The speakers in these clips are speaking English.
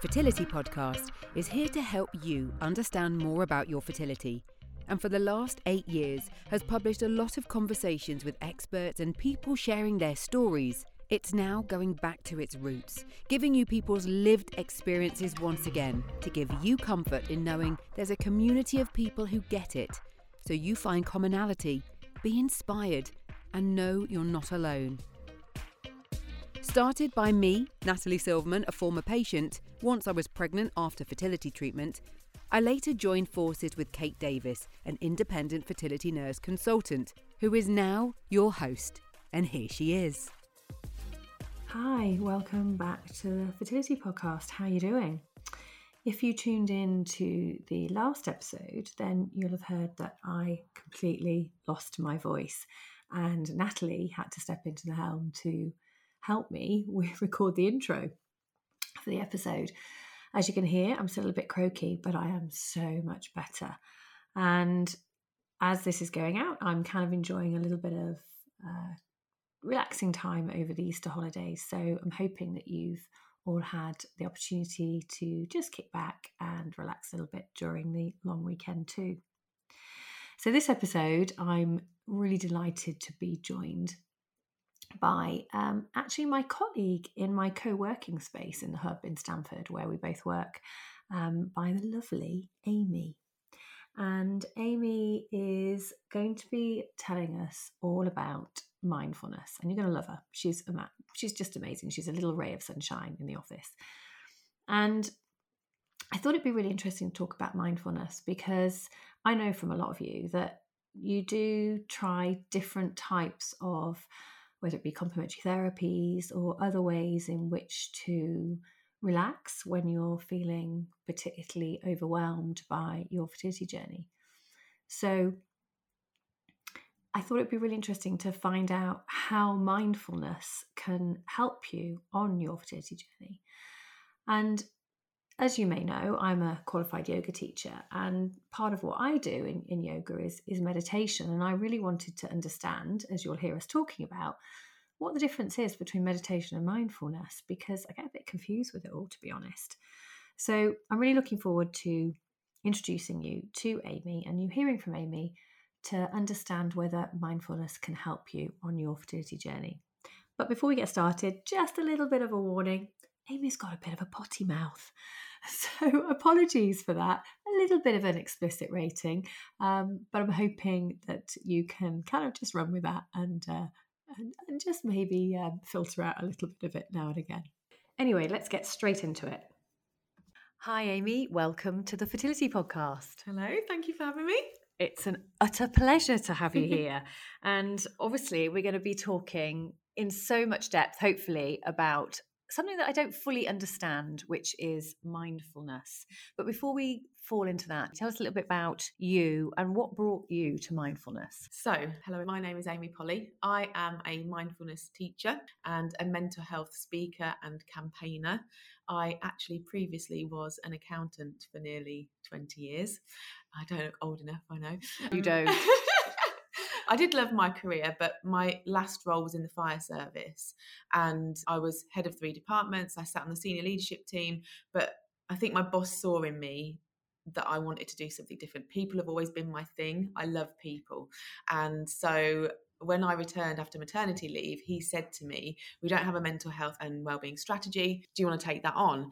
the Fertility Podcast, is here to help you understand more about your fertility. And for the last eight years, has published a lot of conversations with experts and people sharing their stories. It's now going back to its roots, giving you people's lived experiences once again to give you comfort in knowing there's a community of people who get it. So you find commonality, be inspired, and know you're not alone. Started by me, Natalie Silverman, a former patient, once I was pregnant after fertility treatment, I later joined forces with Kate Davies, an independent fertility nurse consultant, who is now your host. And here she is. Hi, welcome back to the Fertility Podcast. How are you doing? If you tuned in to the last episode, then you'll have heard that I completely lost my voice, and Natalie had to step into the helm to help me record the intro for the episode. As you can hear, I'm still a bit croaky, but I am so much better. And as this is going out, I'm kind of enjoying a little bit of uh, relaxing time over the Easter holidays. So I'm hoping that you've all had the opportunity to just kick back and relax a little bit during the long weekend, too. So, this episode, I'm really delighted to be joined by um, actually my colleague in my co working space in the hub in Stanford, where we both work, um, by the lovely Amy. And Amy is going to be telling us all about mindfulness, and you're going to love her. She's ama- she's just amazing. She's a little ray of sunshine in the office, and I thought it'd be really interesting to talk about mindfulness because I know from a lot of you that you do try different types of whether it be complementary therapies or other ways in which to relax when you're feeling particularly overwhelmed by your fertility journey. So, I thought it'd be really interesting to find out how mindfulness can help you on your fertility journey. And as you may know, I'm a qualified yoga teacher, and part of what I do in, in yoga is, is meditation. And I really wanted to understand, as you'll hear us talking about, what the difference is between meditation and mindfulness, because I get a bit confused with it all, to be honest. So I'm really looking forward to introducing you to Amy and you hearing from Amy to understand whether mindfulness can help you on your fertility journey. But before we get started, just a little bit of a warning Amy's got a bit of a potty mouth. So, apologies for that. A little bit of an explicit rating, um, but I'm hoping that you can kind of just run with that and uh, and, and, just maybe um, filter out a little bit of it now and again. Anyway, let's get straight into it. Hi, Amy. Welcome to the Fertility Podcast. Hello. Thank you for having me. It's an utter pleasure to have you here. and obviously, we're going to be talking in so much depth, hopefully, about something that I don't fully understand, which is mindfulness. But before we fall into that, tell us a little bit about you and what brought you to mindfulness. So, hello, my name is Amy Polly. I am a mindfulness teacher and a mental health speaker and campaigner. I actually previously was an accountant for nearly 20 years. I don't look old enough, I know. You um, don't. I did love my career, but my last role was in the fire service and I was head of three departments. I sat on the senior leadership team, but I think my boss saw in me that I wanted to do something different. People have always been my thing. I love people. And so when I returned after maternity leave, he said to me, We don't have a mental health and wellbeing strategy. Do you want to take that on?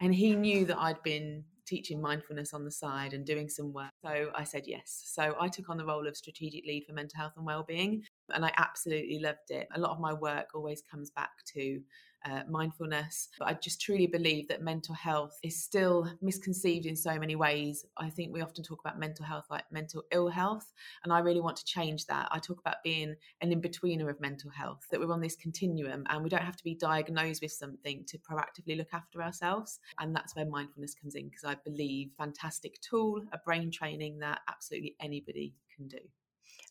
And he knew that I'd been teaching mindfulness on the side and doing some work. So I said yes. So I took on the role of strategic lead for mental health and well-being and I absolutely loved it. A lot of my work always comes back to uh, mindfulness. But I just truly believe that mental health is still misconceived in so many ways. I think we often talk about mental health like mental ill health, and I really want to change that. I talk about being an in betweener of mental health, that we're on this continuum and we don't have to be diagnosed with something to proactively look after ourselves. And that's where mindfulness comes in because I believe fantastic tool, a brain training that absolutely anybody can do.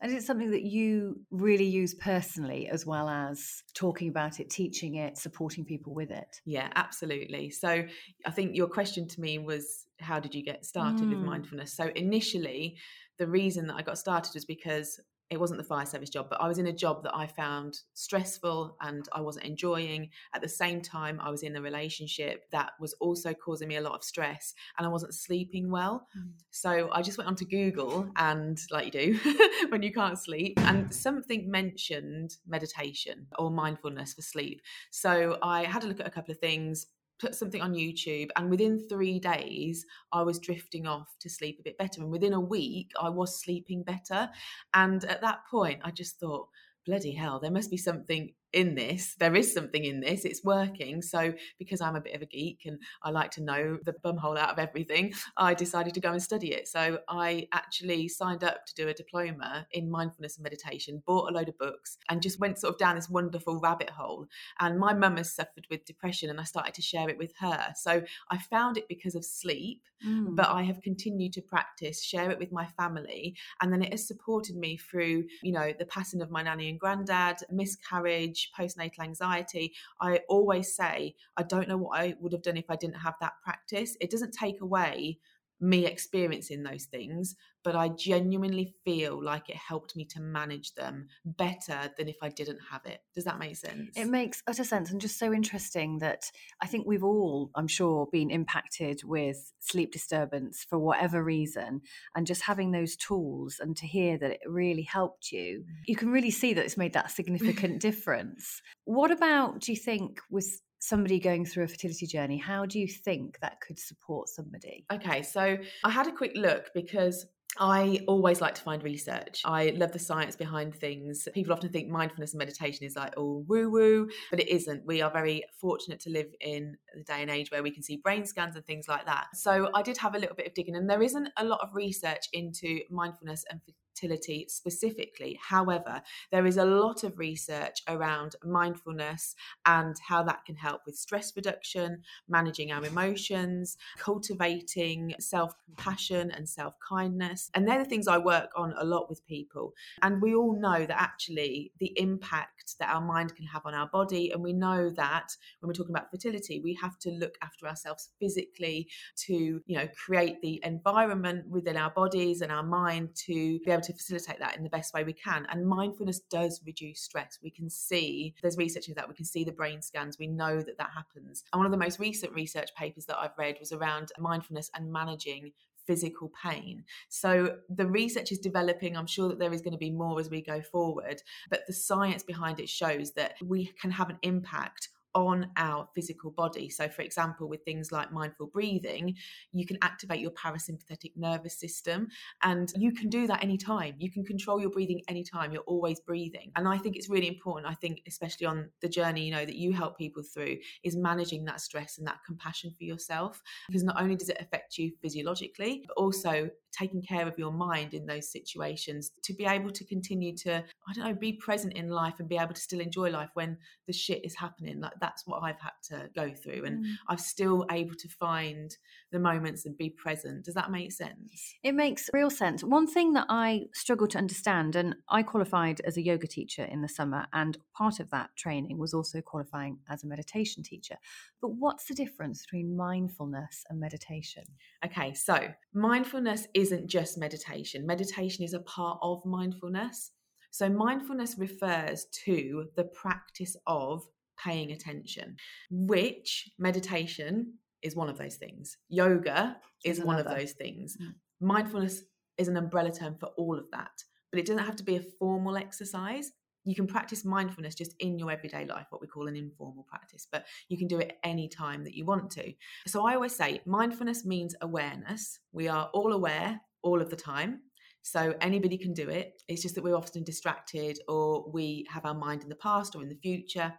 And it's something that you really use personally, as well as talking about it, teaching it, supporting people with it. Yeah, absolutely. So I think your question to me was, how did you get started mm. with mindfulness? So initially, the reason that I got started was because it wasn't the fire service job, but I was in a job that I found stressful and I wasn't enjoying. At the same time, I was in a relationship that was also causing me a lot of stress and I wasn't sleeping well. Mm. So I just went onto Google and, like you do when you can't sleep, and something mentioned meditation or mindfulness for sleep. So I had a look at a couple of things, put something on YouTube, and within three days, I was drifting off to sleep a bit better. And within a week, I was sleeping better. And at that point, I just thought, bloody hell, there must be something in this. There is something in this. It's working. So, because I'm a bit of a geek and I like to know the bumhole out of everything, I decided to go and study it. So, I actually signed up to do a diploma in mindfulness and meditation, bought a load of books, and just went sort of down this wonderful rabbit hole. And my mum has suffered with depression, and I started to share it with her. So, I found it because of sleep, mm. but I have continued to practice, share it with my family, and then it has supported me through, you know, the passing of my nanny and granddad, miscarriage postnatal anxiety, I always say, I don't know what I would have done if I didn't have that practice. It doesn't take away me experiencing those things, but I genuinely feel like it helped me to manage them better than if I didn't have it. Does that make sense? It makes utter sense and just so interesting that I think we've all, I'm sure, been impacted with sleep disturbance for whatever reason. And just having those tools and to hear that it really helped you, mm. you can really see that it's made that significant difference. What about, do you think, with somebody going through a fertility journey, how do you think that could support somebody? Okay, so I had a quick look because I always like to find research. I love the science behind things. People often think mindfulness and meditation is like all woo woo, but it isn't. We are very fortunate to live in the day and age where we can see brain scans and things like that. So I did have a little bit of digging, and there isn't a lot of research into mindfulness and fertility specifically. However, there is a lot of research around mindfulness and how that can help with stress reduction, managing our emotions, cultivating self compassion and self kindness. And they're the things I work on a lot with people. And we all know that actually the impact that our mind can have on our body, and we know that when we're talking about fertility, we have to look after ourselves physically to, you know, create the environment within our bodies and our mind to be able to to facilitate that in the best way we can. And mindfulness does reduce stress. We can see, there's research into that, we can see the brain scans, we know that that happens. And one of the most recent research papers that I've read was around mindfulness and managing physical pain. So the research is developing. I'm sure that there is going to be more as we go forward, but the science behind it shows that we can have an impact on our physical body. So, for example, with things like mindful breathing, you can activate your parasympathetic nervous system, and you can do that anytime. You can control your breathing anytime. You're always breathing. And I think it's really important. I think, especially on the journey, you know, that you help people through, is managing that stress and that compassion for yourself. Because not only does it affect you physiologically, but also taking care of your mind in those situations to be able to continue to i don't know be present in life and be able to still enjoy life when the shit is happening. Like that's what i've had to go through and mm. i'm still able to find the moments and be present. Does that make sense? It makes real sense. One thing that i struggle to understand and i qualified as a yoga teacher in the summer and part of that training was also qualifying as a meditation teacher. But what's the difference between mindfulness and meditation? Okay so mindfulness is isn't just meditation. Meditation is a part of mindfulness. So, mindfulness refers to the practice of paying attention, which meditation is one of those things. Yoga is one of those things. Mm. Mindfulness is an umbrella term for all of that, but it doesn't have to be a formal exercise you can practice mindfulness just in your everyday life, what we call an informal practice, but you can do it any time that you want to. So I always say mindfulness means awareness. We are all aware all of the time. So anybody can do it. It's just that we're often distracted or we have our mind in the past or in the future.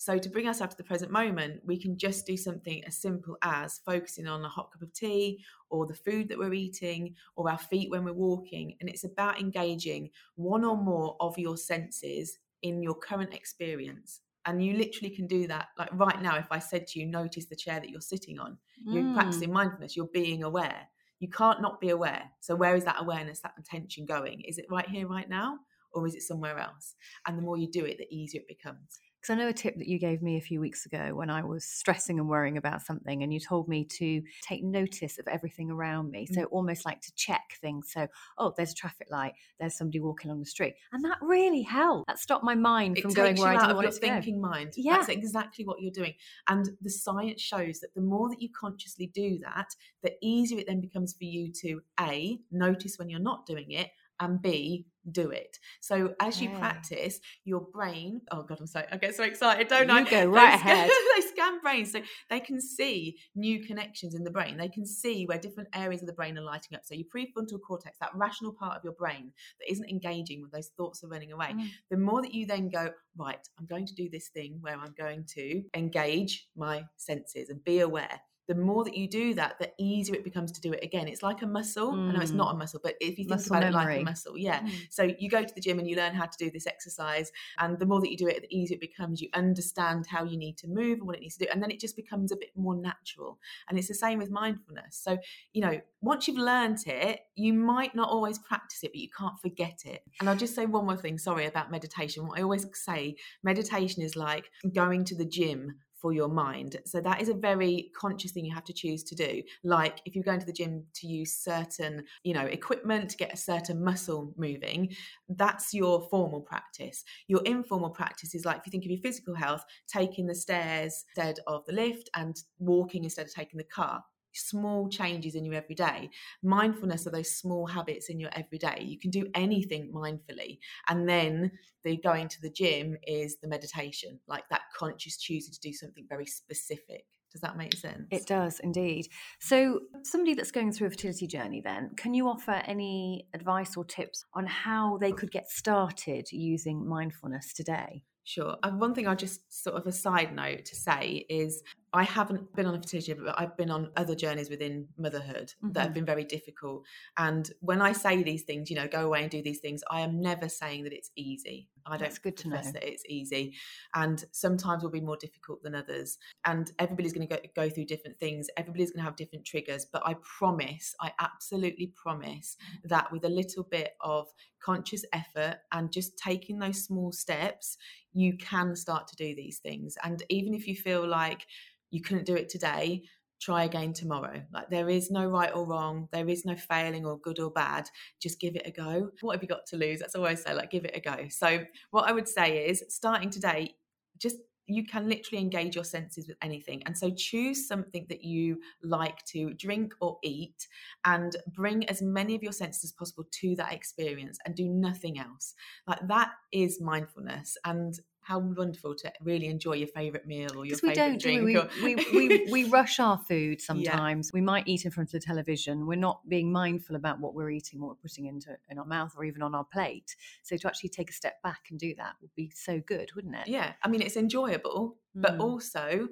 So, to bring us up to the present moment, we can just do something as simple as focusing on a hot cup of tea or the food that we're eating or our feet when we're walking. And it's about engaging one or more of your senses in your current experience. And you literally can do that. Like right now, if I said to you, notice the chair that you're sitting on, you're mm. practicing mindfulness, you're being aware. You can't not be aware. So, where is that awareness, that attention going? Is it right here, right now? Or is it somewhere else? And the more you do it, the easier it becomes. Because I know a tip that you gave me a few weeks ago when I was stressing and worrying about something, and you told me to take notice of everything around me. So, mm. almost like to check things. So, oh, there's a traffic light, there's somebody walking along the street. And that really helped. That stopped my mind it from going where I didn't want it to thinking go. mind. Yeah. That's exactly what you're doing. And the science shows that the more that you consciously do that, the easier it then becomes for you to A, notice when you're not doing it, and B, do it. So as you yeah. practice, your brain, oh God, I'm so I get so excited, don't you I? go right they ahead. they scan brains. So they can see new connections in the brain. They can see where different areas of the brain are lighting up. So your prefrontal cortex, that rational part of your brain that isn't engaging when those thoughts are running away. Mm. The more that you then go, right, I'm going to do this thing where I'm going to engage my senses and be aware the more that you do that, the easier it becomes to do it again. It's like a muscle. Mm. I know it's not a mm. muscle, but if you think muscle about memory. it like a muscle, yeah. Mm. So you go to the gym and you learn how to do this exercise, and the more that you do it, the easier it becomes. You understand how you need to move and what it needs to do, and then it just becomes a bit more natural. And it's the same with mindfulness. So you know, once you've learned it, you might not always practice it, but you can't forget it. And I'll just say one more thing. Sorry about meditation. What I always say, meditation is like going to the gym for your mind. So that is a very conscious thing you have to choose to do. Like if you're going to the gym to use certain, you know, equipment to get a certain muscle moving, that's your formal practice. Your informal practice is like if you think of your physical health, taking the stairs instead of the lift and walking instead of taking the car small changes in your everyday. Mindfulness are those small habits in your everyday. You can do anything mindfully. And then the going to the gym is the meditation, like that conscious choosing to do something very specific. Does that make sense? It does indeed. So, somebody that's going through a fertility journey, then, can you offer any advice or tips on how they could get started using mindfulness today? Sure. And one thing I just sort of a side note to say is I haven't been on a fertility but I've been on other journeys within motherhood mm-hmm. that have mm-hmm. been very difficult. And when I say these things, you know, go away and do these things, I am never saying that it's easy. I don't That's good to know that it's easy. And sometimes it will be more difficult than others. And everybody's going to go, go through different things. Everybody's going to have different triggers. But I promise, I absolutely promise that with a little bit of conscious effort and just taking those small steps, you can start to do these things. And even if you feel like you couldn't do it today, try again tomorrow. Like there is no right or wrong, there is no failing or good or bad. Just give it a go. What have you got to lose? That's always say, like give it a go. So what I would say is starting today, just you can literally engage your senses with anything. And so choose something that you like to drink or eat and bring as many of your senses as possible to that experience and do nothing else. Like that is mindfulness. And how wonderful to really enjoy your favorite meal or your favorite don't, drink. We? Or... we, we, we rush our food sometimes. Yeah. We might eat in front of the television. We're not being mindful about what we're eating, what we're putting into in our mouth, or even on our plate. So to actually take a step back and do that would be so good, wouldn't it? Yeah, I mean it's enjoyable, mm. but also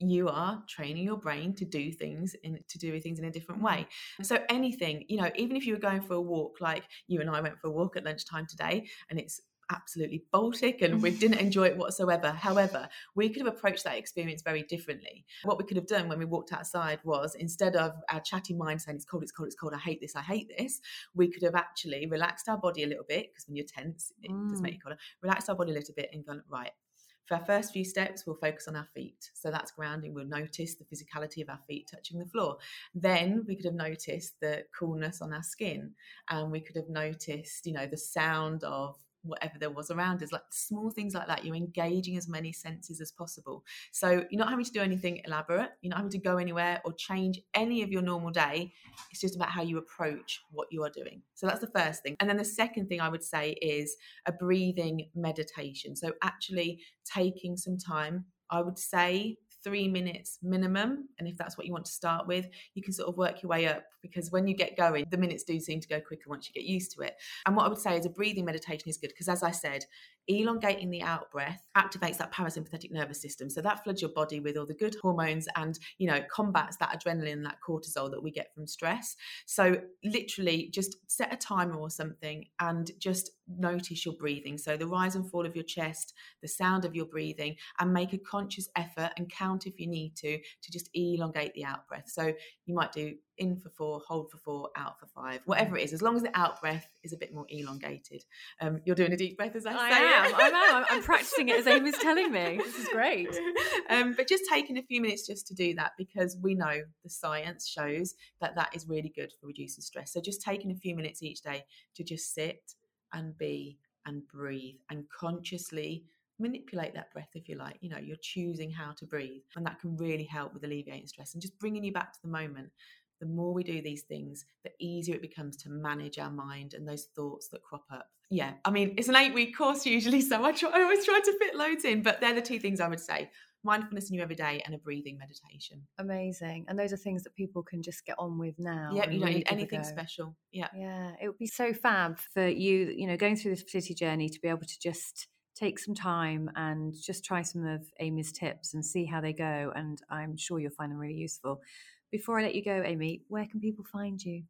you are training your brain to do things in to do things in a different way so anything you know even if you were going for a walk like you and i went for a walk at lunchtime today and it's absolutely Baltic and we didn't enjoy it whatsoever. However, we could have approached that experience very differently. What we could have done when we walked outside was instead of our chatty mind saying, It's cold, it's cold, it's cold, I hate this, I hate this, we could have actually relaxed our body a little bit because when you're tense, it mm. does make you colder. Relaxed our body a little bit and gone, Right, for our first few steps, we'll focus on our feet. So that's grounding. We'll notice the physicality of our feet touching the floor. Then we could have noticed the coolness on our skin. And we could have noticed, you know, the sound of whatever there was around us like small things like that you're engaging as many senses as possible. So you're not having to do anything elaborate you're not having to go anywhere or change any of your normal day. It's just about how you approach what you are doing. So that's the first thing. And then the second thing i would say is a breathing meditation. So actually taking some time i would say three minutes minimum. And if that's what you want to start with, you can sort of work your way up because when you get going, the minutes do seem to go quicker once you get used to it. And what I would say is a breathing meditation is good because, as I said, elongating the out breath activates that parasympathetic nervous system. So that floods your body with all the good hormones and, you know, combats that adrenaline that cortisol that we get from stress. So literally just set a timer or something and just notice your breathing. So the rise and fall of your chest, the sound of your breathing, and make a conscious effort and count if you need to to just elongate the out breath. So you might do in for four, hold for four, out for five, whatever it is, as long as the out breath is a bit more elongated. Um, you're doing a deep breath as I, I say. am. I am. I'm practicing it as Amy's telling me. This is great. um, but just taking a few minutes just to do that because we know the science shows that that is really good for reducing stress. So just taking a few minutes each day to just sit and be and breathe and consciously manipulate that breath if you like you know you're choosing how to breathe and that can really help with alleviating stress and just bringing you back to the moment the more we do these things the easier it becomes to manage our mind and those thoughts that crop up yeah i mean it's an eight week course usually so i try i always try to fit loads in but they're the two things i would say mindfulness in your everyday and a breathing meditation Amazing. And those are things that people can just get on with now. yeah you don't need anything special yeah Yeah, it would be so fab for you, you know, going through this fertility journey to be able to just take some time and just try some of Amy's tips and see how they go. And I'm sure you'll find them really useful. Before I let you go, Amy, where can people find you?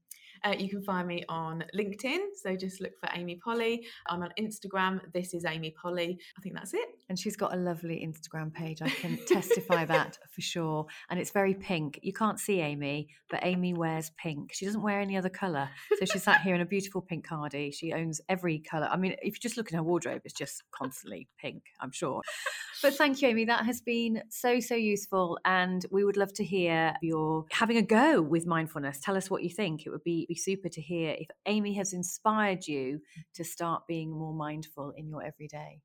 Uh, you can find me on LinkedIn, so just look for Amy Polly. I'm on Instagram. This is Amy Polly. I think that's it. And she's got a lovely Instagram page. I can testify that for sure. And it's very pink. You can't see Amy, but Amy wears pink. She doesn't wear any other colour. So she's sat here in a beautiful pink cardi. She owns every colour. I mean, if you just look in her wardrobe, it's just constantly pink, I'm sure. But thank you, Amy. That has been so, so useful. And we would love to hear your having a go with mindfulness. Tell us what you think. It would be, be super to hear if Amy has inspired you to start being more mindful in your everyday.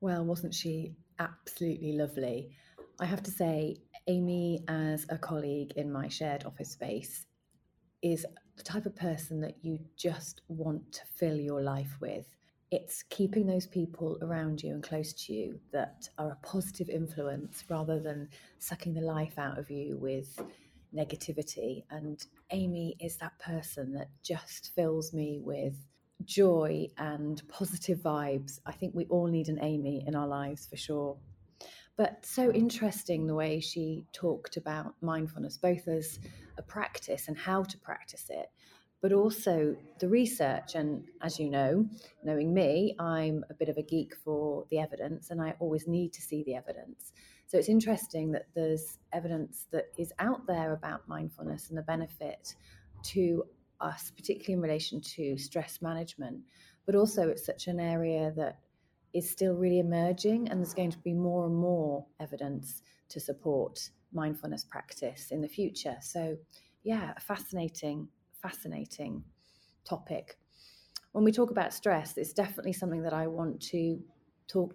Well, wasn't she absolutely lovely? I have to say, Amy, as a colleague in my shared office space, is the type of person that you just want to fill your life with. It's keeping those people around you and close to you that are a positive influence rather than sucking the life out of you with negativity. And Amy is that person that just fills me with joy and positive vibes. I think we all need an Amy in our lives for sure. But so interesting the way she talked about mindfulness, both as a practice and how to practice it, but also the research. And as you know, knowing me, I'm a bit of a geek for the evidence and I always need to see the evidence. So it's interesting that there's evidence that is out there about mindfulness and the benefit to us, particularly in relation to stress management. But also, it's such an area that is still really emerging, and there's going to be more and more evidence to support mindfulness practice in the future. So, yeah, a fascinating, fascinating topic. When we talk about stress, it's definitely something that I want to talk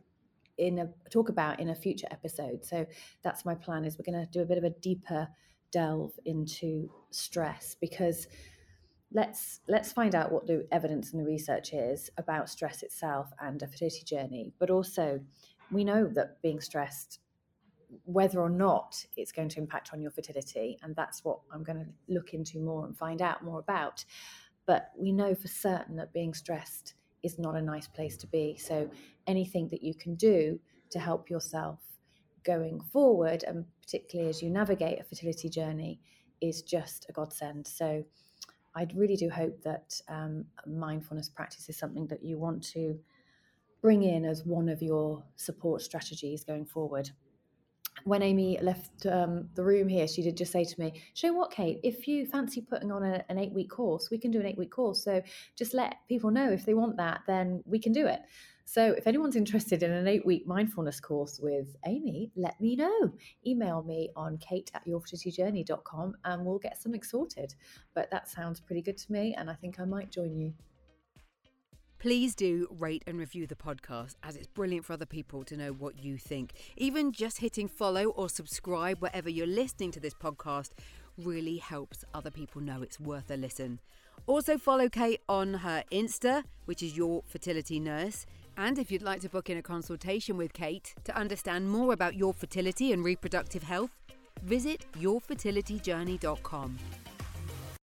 in a talk about in a future episode. So that's my plan is we're going to do a bit of a deeper delve into stress because let's let's find out what the evidence and the research is about stress itself and a fertility journey. But also we know that being stressed whether or not it's going to impact on your fertility and that's what i'm going to look into more and find out more about. But we know for certain that being stressed is not a nice place to be. So anything that you can do to help yourself going forward and particularly as you navigate a fertility journey is just a godsend. So I really do hope that um, mindfulness practice is something that you want to bring in as one of your support strategies going forward. When Amy left um, the room here, she did just say to me, "Show what, Kate? If you fancy putting on a, an eight-week course, we can do an eight-week course. So just let people know if they want that, then we can do it." So if anyone's interested in an eight-week mindfulness course with Amy, let me know. Email me on kate at yourfertilityjourney.com and we'll get something sorted. But that sounds pretty good to me, and I think I might join you. Please do rate and review the podcast as it's brilliant for other people to know what you think. Even just hitting follow or subscribe wherever you're listening to this podcast really helps other people know it's worth a listen. Also, follow Kate on her Insta, which is Your Fertility Nurse. And if you'd like to book in a consultation with Kate to understand more about your fertility and reproductive health, visit yourfertilityjourney.com.